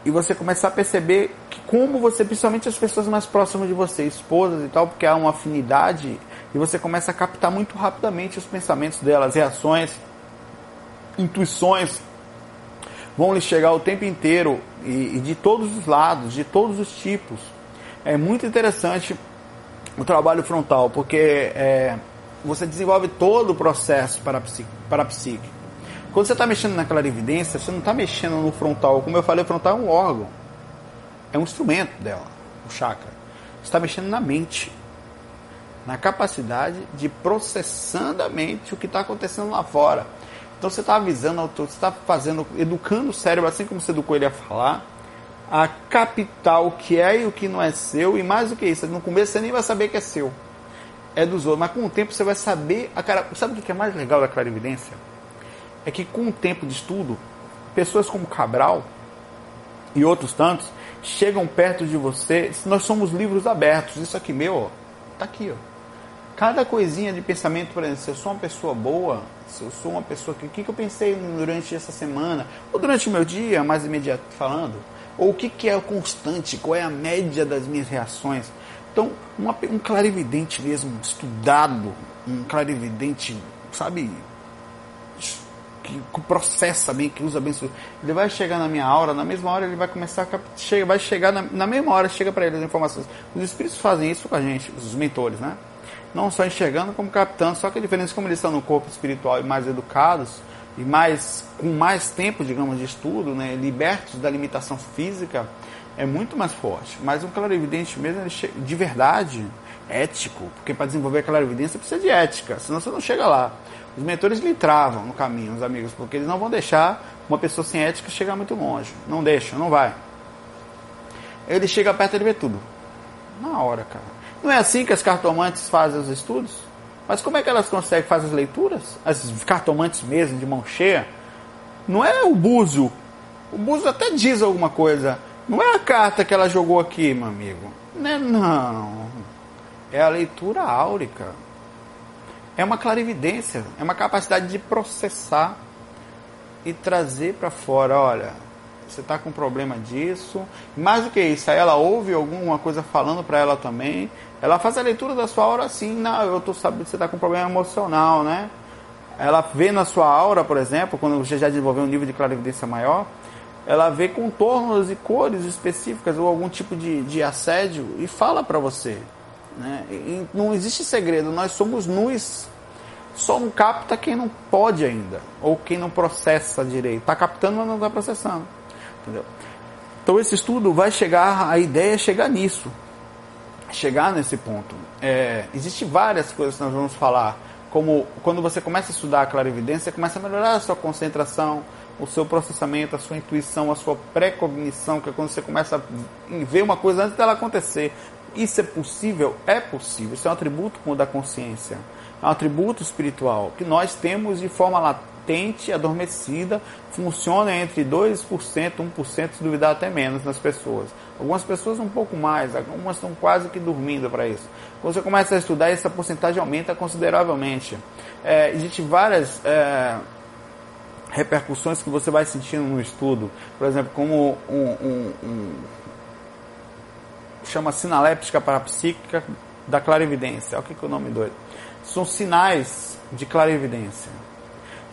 E você começar a perceber que como você, principalmente as pessoas mais próximas de você, esposas e tal, porque há uma afinidade, e você começa a captar muito rapidamente os pensamentos delas, reações, intuições, vão lhe chegar o tempo inteiro e, e de todos os lados, de todos os tipos. É muito interessante o trabalho frontal, porque é, você desenvolve todo o processo para para psique. Quando você está mexendo naquela evidência, você não está mexendo no frontal. Como eu falei, o frontal é um órgão. É um instrumento dela, o chakra. Você está mexendo na mente. Na capacidade de processando a mente o que está acontecendo lá fora. Então você está avisando, você está fazendo, educando o cérebro, assim como você educou ele a falar, a captar o que é e o que não é seu, e mais do que isso, no começo você nem vai saber que é seu é dos outros. Mas com o tempo você vai saber. A cara, sabe o que é mais legal da clarividência? É que com o tempo de estudo, pessoas como Cabral e outros tantos chegam perto de você. Nós somos livros abertos. Isso aqui meu, ó, tá aqui, ó. Cada coisinha de pensamento, por exemplo, se eu sou uma pessoa boa, se eu sou uma pessoa que o que, que eu pensei durante essa semana, ou durante o meu dia, mais imediato falando, ou o que, que é o constante, qual é a média das minhas reações. Então, uma, um clarividente mesmo, estudado, um clarividente, sabe, que, que processa bem, que usa bem, ele vai chegar na minha aura, na mesma hora ele vai começar a chega, vai chegar na, na mesma hora, chega para ele as informações. Os espíritos fazem isso com a gente, os mentores, né? Não só enxergando como captando, só que a diferença é como eles estão no corpo espiritual e mais educados e mais com mais tempo, digamos, de estudo, né, libertos da limitação física, é muito mais forte. Mas um clarividente mesmo, de verdade, ético, porque para desenvolver a clarividência precisa de ética, senão você não chega lá. Os mentores lhe travam no caminho, os amigos, porque eles não vão deixar uma pessoa sem ética chegar muito longe. Não deixa, não vai. Ele chega perto e vê tudo. Na hora, cara. Não é assim que as cartomantes fazem os estudos? Mas como é que elas conseguem fazer as leituras? As cartomantes mesmo, de mão cheia? Não é o Búzio. O Búzio até diz alguma coisa. Não é a carta que ela jogou aqui, meu amigo. Não é não. É a leitura áurica. É uma clarividência, é uma capacidade de processar e trazer para fora, olha, você está com problema disso. Mais do que isso, aí ela ouve alguma coisa falando para ela também. Ela faz a leitura da sua aura assim, não, eu tô sabendo que você está com problema emocional, né? Ela vê na sua aura, por exemplo, quando você já desenvolveu um nível de clarividência maior, ela vê contornos e cores específicas ou algum tipo de, de assédio e fala para você. Né? E não existe segredo, nós somos nus. Só não capta quem não pode ainda, ou quem não processa direito. Está captando, mas não está processando. Entendeu? Então esse estudo vai chegar, a ideia é chegar nisso. Chegar nesse ponto. É, Existem várias coisas que nós vamos falar, como quando você começa a estudar a clarividência, começa a melhorar a sua concentração, o seu processamento, a sua intuição, a sua precognição, que é quando você começa a ver uma coisa antes dela acontecer. Isso é possível? É possível. Isso é um atributo da consciência. É um atributo espiritual que nós temos de forma latente, adormecida, funciona entre 2%, 1%, se duvidar até menos nas pessoas. Algumas pessoas um pouco mais, algumas estão quase que dormindo para isso. Quando você começa a estudar, essa porcentagem aumenta consideravelmente. É, Existem várias é, repercussões que você vai sentindo no estudo, por exemplo, como um, um, um chama sinaléptica parapsíquica da clarividência. Olha o que, que é o nome doido. São sinais de clarividência.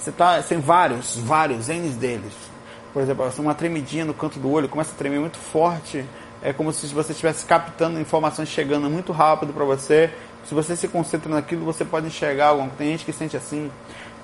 Você tá, tem vários, vários, N deles. Por exemplo, uma tremidinha no canto do olho, começa a tremer muito forte. É como se você estivesse captando informações chegando muito rápido para você. Se você se concentra naquilo, você pode enxergar algo. Tem gente que sente assim.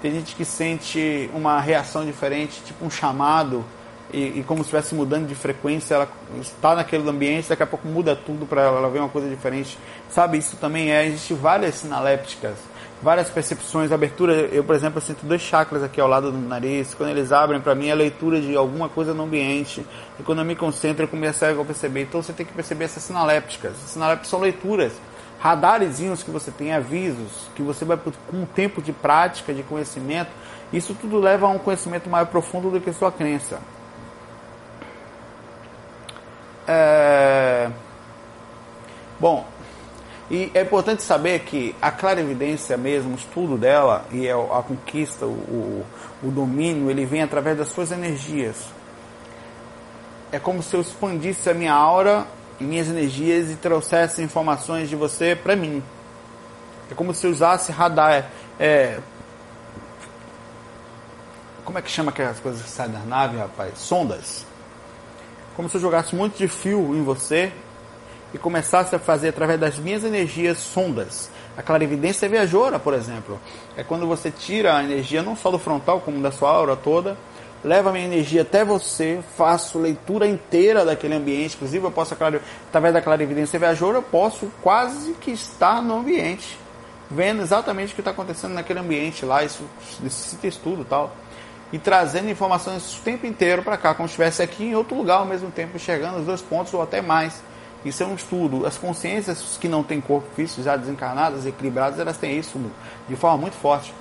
Tem gente que sente uma reação diferente, tipo um chamado, e, e como se estivesse mudando de frequência. Ela está naquele ambiente, daqui a pouco muda tudo para ela, ela vê uma coisa diferente. Sabe, isso também é. Existem várias sinalépticas várias percepções, abertura. Eu, por exemplo, sinto dois chakras aqui ao lado do nariz. Quando eles abrem, para mim, é a leitura de alguma coisa no ambiente. E quando eu me concentro, eu começo a perceber. Então você tem que perceber essas sinalépticas. Sinalépticas são leituras, radarezinhos que você tem, avisos, que você vai com um tempo de prática, de conhecimento. Isso tudo leva a um conhecimento mais profundo do que sua crença. É... Bom, e é importante saber que a clarividência mesmo, o estudo dela e a conquista, o, o domínio, ele vem através das suas energias. É como se eu expandisse a minha aura minhas energias e trouxesse informações de você para mim. É como se eu usasse radar. É, como é que chama aquelas coisas que saem da nave, rapaz? Sondas. Como se eu jogasse um monte de fio em você e começasse a fazer através das minhas energias sondas. A clarividência viajora, por exemplo, é quando você tira a energia não só do frontal, como da sua aura toda, leva a minha energia até você, faço leitura inteira daquele ambiente, inclusive eu posso, através da clarividência viajora, eu posso quase que estar no ambiente, vendo exatamente o que está acontecendo naquele ambiente lá, isso necessita estudo tal, e trazendo informações o tempo inteiro para cá, como se estivesse aqui em outro lugar ao mesmo tempo, enxergando os dois pontos ou até mais. Isso é um estudo. As consciências que não têm corpo físico, já desencarnadas, equilibradas, elas têm isso de forma muito forte.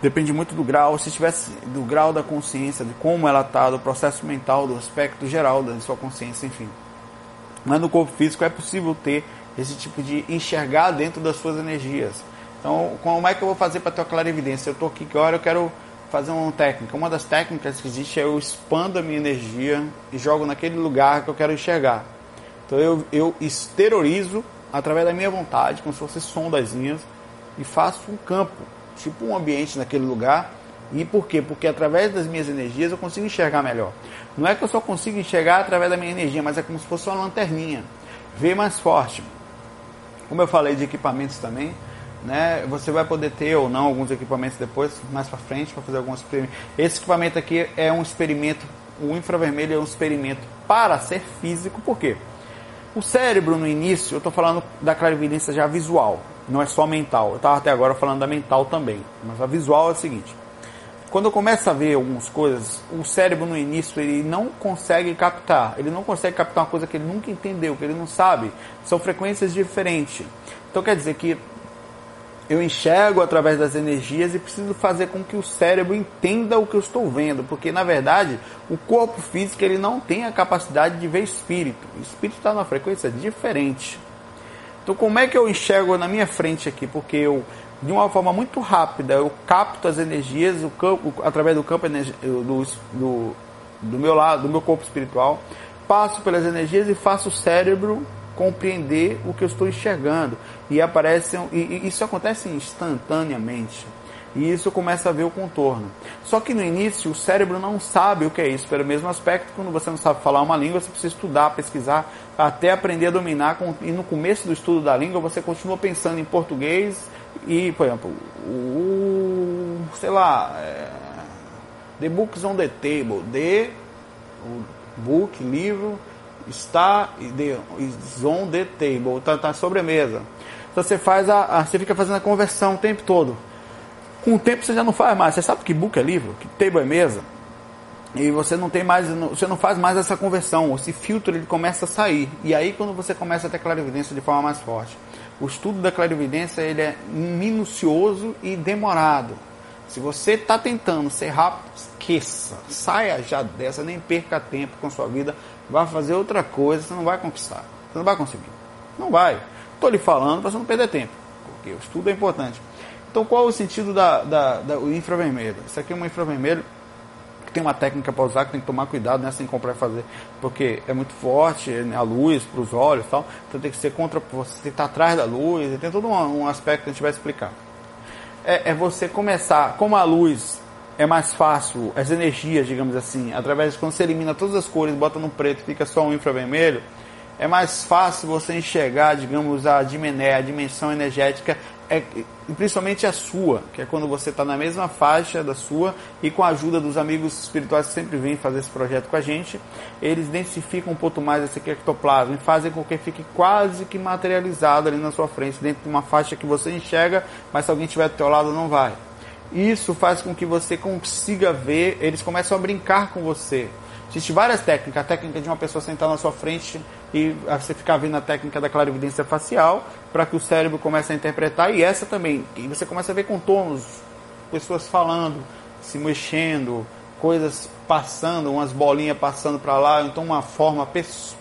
Depende muito do grau, se tivesse do grau da consciência, de como ela está, do processo mental, do aspecto geral da sua consciência, enfim. Mas no corpo físico é possível ter esse tipo de enxergar dentro das suas energias. Então, como é que eu vou fazer para ter a clarividência? Eu estou aqui que hora eu quero fazer uma técnica. Uma das técnicas que existe é eu expando a minha energia e jogo naquele lugar que eu quero enxergar. Então eu, eu exteriorizo através da minha vontade, como se fosse sondazinhas, e faço um campo, tipo um ambiente naquele lugar. E por quê? Porque através das minhas energias eu consigo enxergar melhor. Não é que eu só consigo enxergar através da minha energia, mas é como se fosse uma lanterninha. Ver mais forte. Como eu falei de equipamentos também, né? Você vai poder ter ou não alguns equipamentos depois, mais para frente, para fazer alguns experimentos. Esse equipamento aqui é um experimento, o infravermelho é um experimento para ser físico, por quê? O cérebro, no início, eu estou falando da clarividência já visual, não é só mental. Eu estava até agora falando da mental também, mas a visual é o seguinte. Quando eu a ver algumas coisas, o cérebro no início ele não consegue captar, ele não consegue captar uma coisa que ele nunca entendeu, que ele não sabe. São frequências diferentes. Então quer dizer que eu enxergo através das energias e preciso fazer com que o cérebro entenda o que eu estou vendo, porque na verdade o corpo físico ele não tem a capacidade de ver espírito. O espírito está numa frequência diferente. Então como é que eu enxergo na minha frente aqui? Porque eu de uma forma muito rápida eu capto as energias o campo, através do campo do, do, do meu lado, do meu corpo espiritual, passo pelas energias e faço o cérebro compreender o que eu estou enxergando. E aparece, e, e isso acontece instantaneamente. E isso começa a ver o contorno. Só que no início o cérebro não sabe o que é isso. Pelo mesmo aspecto, quando você não sabe falar uma língua, você precisa estudar, pesquisar, até aprender a dominar. E no começo do estudo da língua, você continua pensando em português e, por exemplo, o, sei lá, é, the books on the table, the o book, livro, está is on the table, está tá sobre a mesa. Então você faz a, a, você fica fazendo a conversão o tempo todo. Com o tempo você já não faz mais. Você sabe que book é livro, que table é mesa. e você não tem mais, você não faz mais essa conversão, esse filtro ele começa a sair. E aí quando você começa a ter clarividência de forma mais forte. O estudo da clarividência ele é minucioso e demorado. Se você está tentando ser rápido, esqueça, saia já dessa, nem perca tempo com sua vida, vá fazer outra coisa, você não vai conquistar, você não vai conseguir, não vai. Estou lhe falando para você não perder tempo, porque o estudo é importante. Então qual é o sentido da, da, da infravermelho? Isso aqui é um infravermelho tem uma técnica para usar que tem que tomar cuidado, né, sem comprar e fazer, porque é muito forte né, a luz para os olhos e tal, então tem que ser contra, você que estar atrás da luz, tem todo um, um aspecto que a gente vai explicar. É, é, você começar, como a luz é mais fácil, as energias, digamos assim, através de quando você elimina todas as cores, bota no preto, fica só um infravermelho, é mais fácil você enxergar, digamos, a a dimensão energética é principalmente a sua, que é quando você está na mesma faixa da sua e com a ajuda dos amigos espirituais que sempre vêm fazer esse projeto com a gente, eles densificam um pouco mais esse ectoplasma e fazem com que fique quase que materializado ali na sua frente, dentro de uma faixa que você enxerga, mas se alguém estiver do teu lado não vai. Isso faz com que você consiga ver, eles começam a brincar com você. Existem várias técnicas. A técnica de uma pessoa sentar na sua frente e você ficar vendo a técnica da clarividência facial para que o cérebro comece a interpretar. E essa também. E você começa a ver contornos, pessoas falando, se mexendo, coisas passando, umas bolinhas passando para lá, então uma forma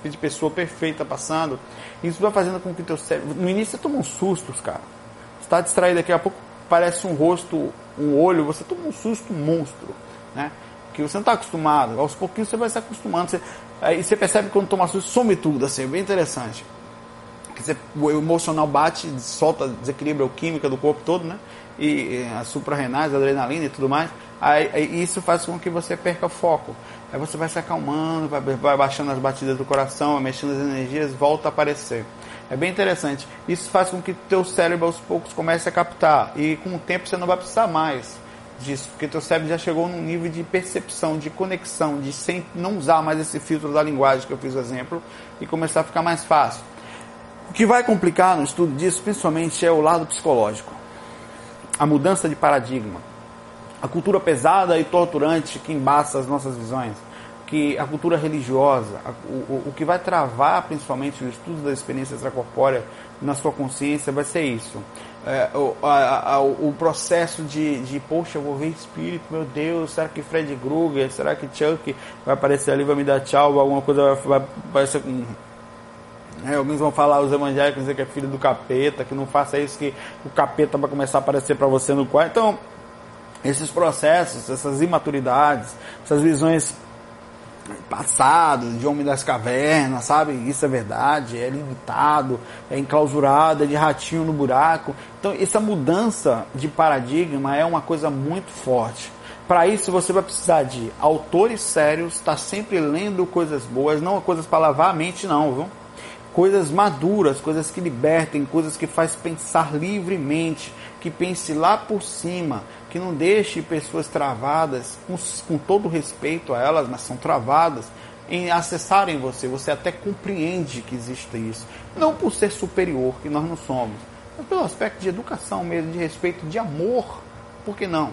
de pessoa perfeita passando. Isso vai fazendo com que o teu cérebro. No início você toma uns sustos, cara. Você está distraído daqui a pouco parece um rosto, um olho, você toma um susto monstro, né? Que você não está acostumado. Aos pouquinhos você vai se acostumando. Você, aí você percebe que quando toma susto, some tudo, assim, é bem interessante. Você, o emocional bate, solta, desequilibra a química do corpo todo, né? E, e as suprarrenais, adrenalina e tudo mais. Aí, aí, isso faz com que você perca foco. Aí você vai se acalmando, vai, vai baixando as batidas do coração, vai mexendo as energias, volta a aparecer. É bem interessante. Isso faz com que teu cérebro aos poucos comece a captar. E com o tempo você não vai precisar mais disso, porque teu cérebro já chegou num nível de percepção, de conexão, de sem não usar mais esse filtro da linguagem que eu fiz o exemplo e começar a ficar mais fácil. O que vai complicar no estudo disso, principalmente, é o lado psicológico. A mudança de paradigma. A cultura pesada e torturante que embaça as nossas visões. Que a cultura religiosa, o, o, o que vai travar principalmente o estudo da experiência extracorpórea na sua consciência vai ser isso é, o, a, a, o processo de, de, poxa, eu vou ver espírito, meu Deus, será que Fred Krueger, será que Chuck vai aparecer ali, vai me dar tchau, alguma coisa vai, vai aparecer com. É, alguns vão falar, os evangélicos dizer que é filho do capeta, que não faça isso, que o capeta vai começar a aparecer para você no quarto. Então, esses processos, essas imaturidades, essas visões passado, de homem das cavernas, sabe? Isso é verdade, é limitado, é enclausurado, é de ratinho no buraco. Então, essa mudança de paradigma é uma coisa muito forte. Para isso, você vai precisar de autores sérios, estar tá sempre lendo coisas boas, não coisas para lavar a mente, não, viu? Coisas maduras, coisas que libertem, coisas que faz pensar livremente, que pense lá por cima, que não deixe pessoas travadas, com, com todo respeito a elas, mas são travadas, em acessarem você. Você até compreende que existe isso. Não por ser superior, que nós não somos, mas pelo aspecto de educação mesmo, de respeito, de amor. Por que não?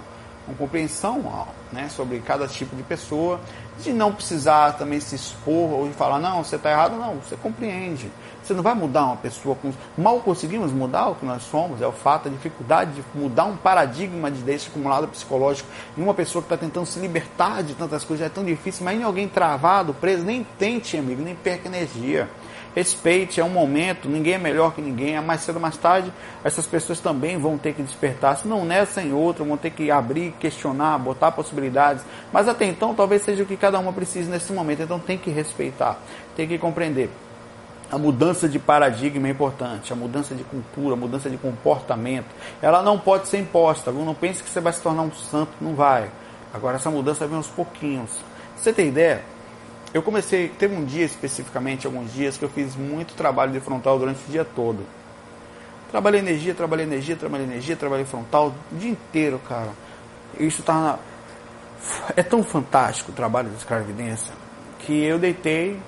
Com compreensão né, sobre cada tipo de pessoa, de não precisar também se expor ou de falar, não, você está errado, não, você compreende. Você não vai mudar uma pessoa com. Mal conseguimos mudar o que nós somos, é o fato, a dificuldade de mudar um paradigma de desse acumulado psicológico em uma pessoa que está tentando se libertar de tantas coisas, é tão difícil. Mas em alguém travado, preso, nem tente, amigo, nem perca energia. Respeite, é um momento, ninguém é melhor que ninguém. É mais cedo ou mais tarde, essas pessoas também vão ter que despertar. Se não nessa, em outra, vão ter que abrir, questionar, botar possibilidades. Mas até então, talvez seja o que cada uma precise nesse momento. Então tem que respeitar, tem que compreender. A mudança de paradigma é importante, a mudança de cultura, a mudança de comportamento. Ela não pode ser imposta. Não pense que você vai se tornar um santo, não vai. Agora essa mudança vem aos pouquinhos. Você tem ideia? Eu comecei, teve um dia especificamente, alguns dias, que eu fiz muito trabalho de frontal durante o dia todo. Trabalhei energia, trabalhei energia, trabalhei energia, trabalhei frontal o dia inteiro, cara. Isso tá na... É tão fantástico o trabalho de escravidência que eu deitei,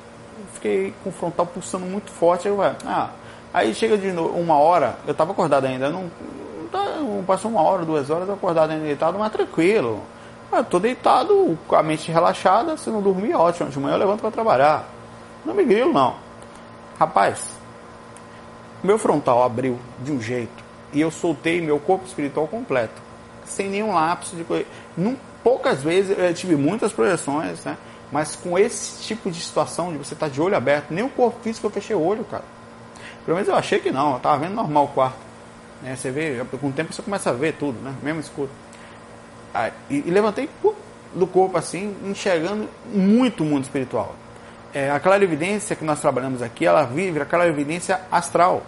fiquei com o frontal pulsando muito forte. Aí, eu, ah, aí chega de uma hora, eu estava acordado ainda, não, não, passou uma hora, duas horas, eu acordado ainda deitado, mas tranquilo. Eu tô deitado, com a mente relaxada, se não dormir, ótimo. De manhã eu levanto para trabalhar. Não me grilo, não. Rapaz, meu frontal abriu de um jeito e eu soltei meu corpo espiritual completo, sem nenhum lapso de coisa. Poucas vezes eu tive muitas projeções, né? Mas com esse tipo de situação de você estar tá de olho aberto, nem o corpo físico eu fechei o olho, cara. Pelo menos eu achei que não, eu tava vendo normal o quarto. Né? Você vê, com o tempo você começa a ver tudo, né? Mesmo escuro. Aí, e, e, levantei do corpo assim, enxergando muito mundo espiritual. É, a clarividência que nós trabalhamos aqui, ela vive a clarividência astral.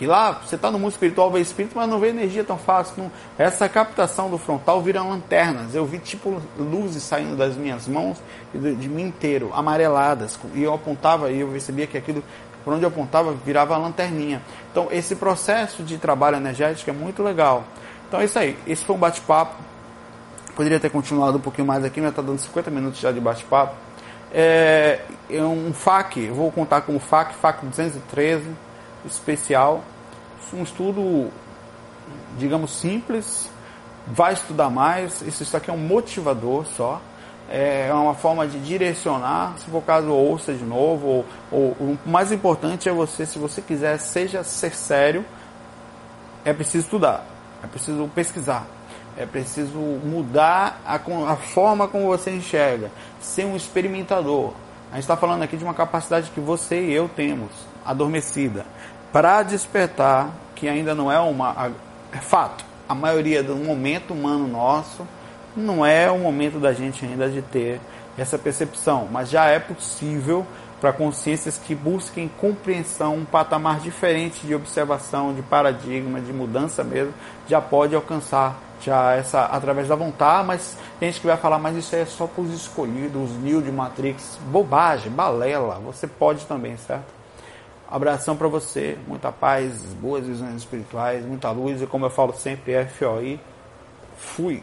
Que lá você está no mundo espiritual, vê espírito, mas não vê energia tão fácil. Não. Essa captação do frontal vira lanternas. Eu vi tipo luzes saindo das minhas mãos e de, de mim inteiro, amareladas. E eu apontava e eu percebia que aquilo, por onde eu apontava, virava lanterninha. Então esse processo de trabalho energético é muito legal. Então é isso aí. Esse foi um bate-papo. Poderia ter continuado um pouquinho mais aqui, mas está dando 50 minutos já de bate-papo. É, é um FAQ, vou contar como FAQ, FAQ 213 especial, um estudo, digamos, simples, vai estudar mais, isso, aqui é um motivador só, é uma forma de direcionar, se for o caso, ouça de novo, ou, ou, o mais importante é você, se você quiser, seja ser sério, é preciso estudar, é preciso pesquisar, é preciso mudar a, a forma como você enxerga, ser um experimentador. A gente está falando aqui de uma capacidade que você e eu temos, adormecida para despertar, que ainda não é uma. É fato, a maioria do momento humano nosso não é o momento da gente ainda de ter essa percepção, mas já é possível para consciências que busquem compreensão, um patamar diferente de observação, de paradigma, de mudança mesmo, já pode alcançar já essa através da vontade, mas tem gente que vai falar, mas isso é só para os escolhidos, os Neo de Matrix, bobagem, balela, você pode também, certo? Abração para você, muita paz, boas visões espirituais, muita luz e como eu falo sempre, FOI. Fui.